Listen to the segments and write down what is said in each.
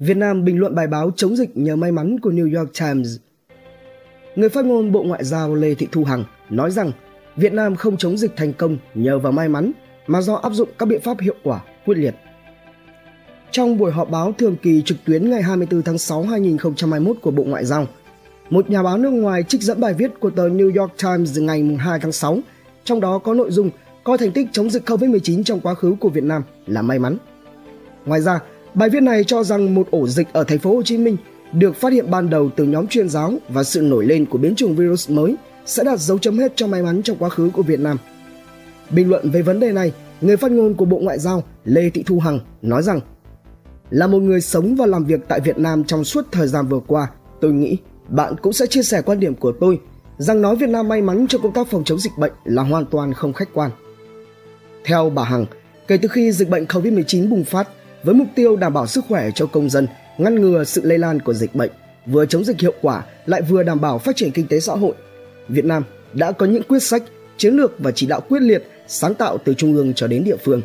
Việt Nam bình luận bài báo chống dịch nhờ may mắn của New York Times. Người phát ngôn Bộ Ngoại giao Lê Thị Thu Hằng nói rằng Việt Nam không chống dịch thành công nhờ vào may mắn mà do áp dụng các biện pháp hiệu quả, quyết liệt. Trong buổi họp báo thường kỳ trực tuyến ngày 24 tháng 6 2021 của Bộ Ngoại giao, một nhà báo nước ngoài trích dẫn bài viết của tờ New York Times ngày 2 tháng 6, trong đó có nội dung coi thành tích chống dịch COVID-19 trong quá khứ của Việt Nam là may mắn. Ngoài ra, bài viết này cho rằng một ổ dịch ở thành phố Hồ Chí Minh được phát hiện ban đầu từ nhóm chuyên giáo và sự nổi lên của biến chủng virus mới sẽ đặt dấu chấm hết cho may mắn trong quá khứ của Việt Nam. Bình luận về vấn đề này, người phát ngôn của Bộ Ngoại giao Lê Thị Thu Hằng nói rằng là một người sống và làm việc tại Việt Nam trong suốt thời gian vừa qua, tôi nghĩ bạn cũng sẽ chia sẻ quan điểm của tôi rằng nói Việt Nam may mắn trong công tác phòng chống dịch bệnh là hoàn toàn không khách quan. Theo bà Hằng, kể từ khi dịch bệnh COVID-19 bùng phát với mục tiêu đảm bảo sức khỏe cho công dân, ngăn ngừa sự lây lan của dịch bệnh, vừa chống dịch hiệu quả lại vừa đảm bảo phát triển kinh tế xã hội, Việt Nam đã có những quyết sách, chiến lược và chỉ đạo quyết liệt, sáng tạo từ trung ương cho đến địa phương.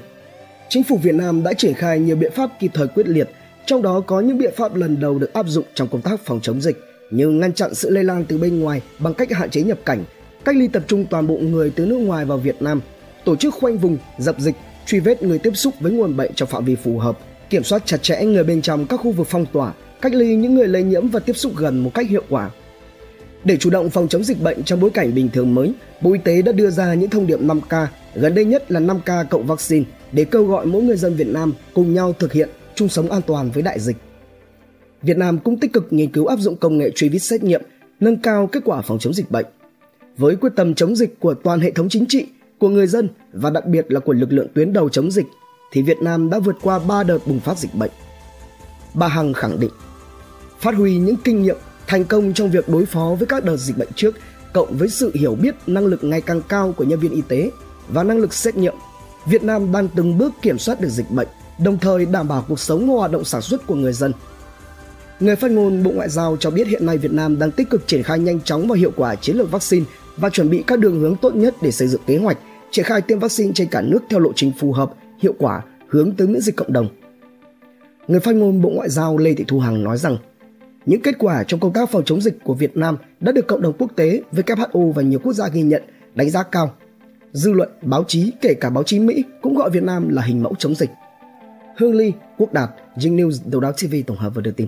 Chính phủ Việt Nam đã triển khai nhiều biện pháp kịp thời quyết liệt, trong đó có những biện pháp lần đầu được áp dụng trong công tác phòng chống dịch như ngăn chặn sự lây lan từ bên ngoài bằng cách hạn chế nhập cảnh, cách ly tập trung toàn bộ người từ nước ngoài vào Việt Nam, tổ chức khoanh vùng, dập dịch, truy vết người tiếp xúc với nguồn bệnh trong phạm vi phù hợp, kiểm soát chặt chẽ người bên trong các khu vực phong tỏa, cách ly những người lây nhiễm và tiếp xúc gần một cách hiệu quả. Để chủ động phòng chống dịch bệnh trong bối cảnh bình thường mới, Bộ Y tế đã đưa ra những thông điệp 5K, gần đây nhất là 5K cộng vaccine để kêu gọi mỗi người dân Việt Nam cùng nhau thực hiện chung sống an toàn với đại dịch. Việt Nam cũng tích cực nghiên cứu áp dụng công nghệ truy vết xét nghiệm, nâng cao kết quả phòng chống dịch bệnh. Với quyết tâm chống dịch của toàn hệ thống chính trị, của người dân và đặc biệt là của lực lượng tuyến đầu chống dịch, thì Việt Nam đã vượt qua 3 đợt bùng phát dịch bệnh. Bà Hằng khẳng định, phát huy những kinh nghiệm thành công trong việc đối phó với các đợt dịch bệnh trước cộng với sự hiểu biết năng lực ngày càng cao của nhân viên y tế và năng lực xét nghiệm, Việt Nam đang từng bước kiểm soát được dịch bệnh, đồng thời đảm bảo cuộc sống và hoạt động sản xuất của người dân. Người phát ngôn Bộ Ngoại giao cho biết hiện nay Việt Nam đang tích cực triển khai nhanh chóng và hiệu quả chiến lược vaccine và chuẩn bị các đường hướng tốt nhất để xây dựng kế hoạch triển khai tiêm vaccine trên cả nước theo lộ trình phù hợp, hiệu quả, hướng tới miễn dịch cộng đồng. Người phát ngôn Bộ Ngoại giao Lê Thị Thu Hằng nói rằng những kết quả trong công tác phòng chống dịch của Việt Nam đã được cộng đồng quốc tế, WHO và nhiều quốc gia ghi nhận, đánh giá cao. Dư luận, báo chí, kể cả báo chí Mỹ cũng gọi Việt Nam là hình mẫu chống dịch. Hương Ly, Quốc Đạt, Jing News, Đầu đáo TV tổng hợp và đưa tin.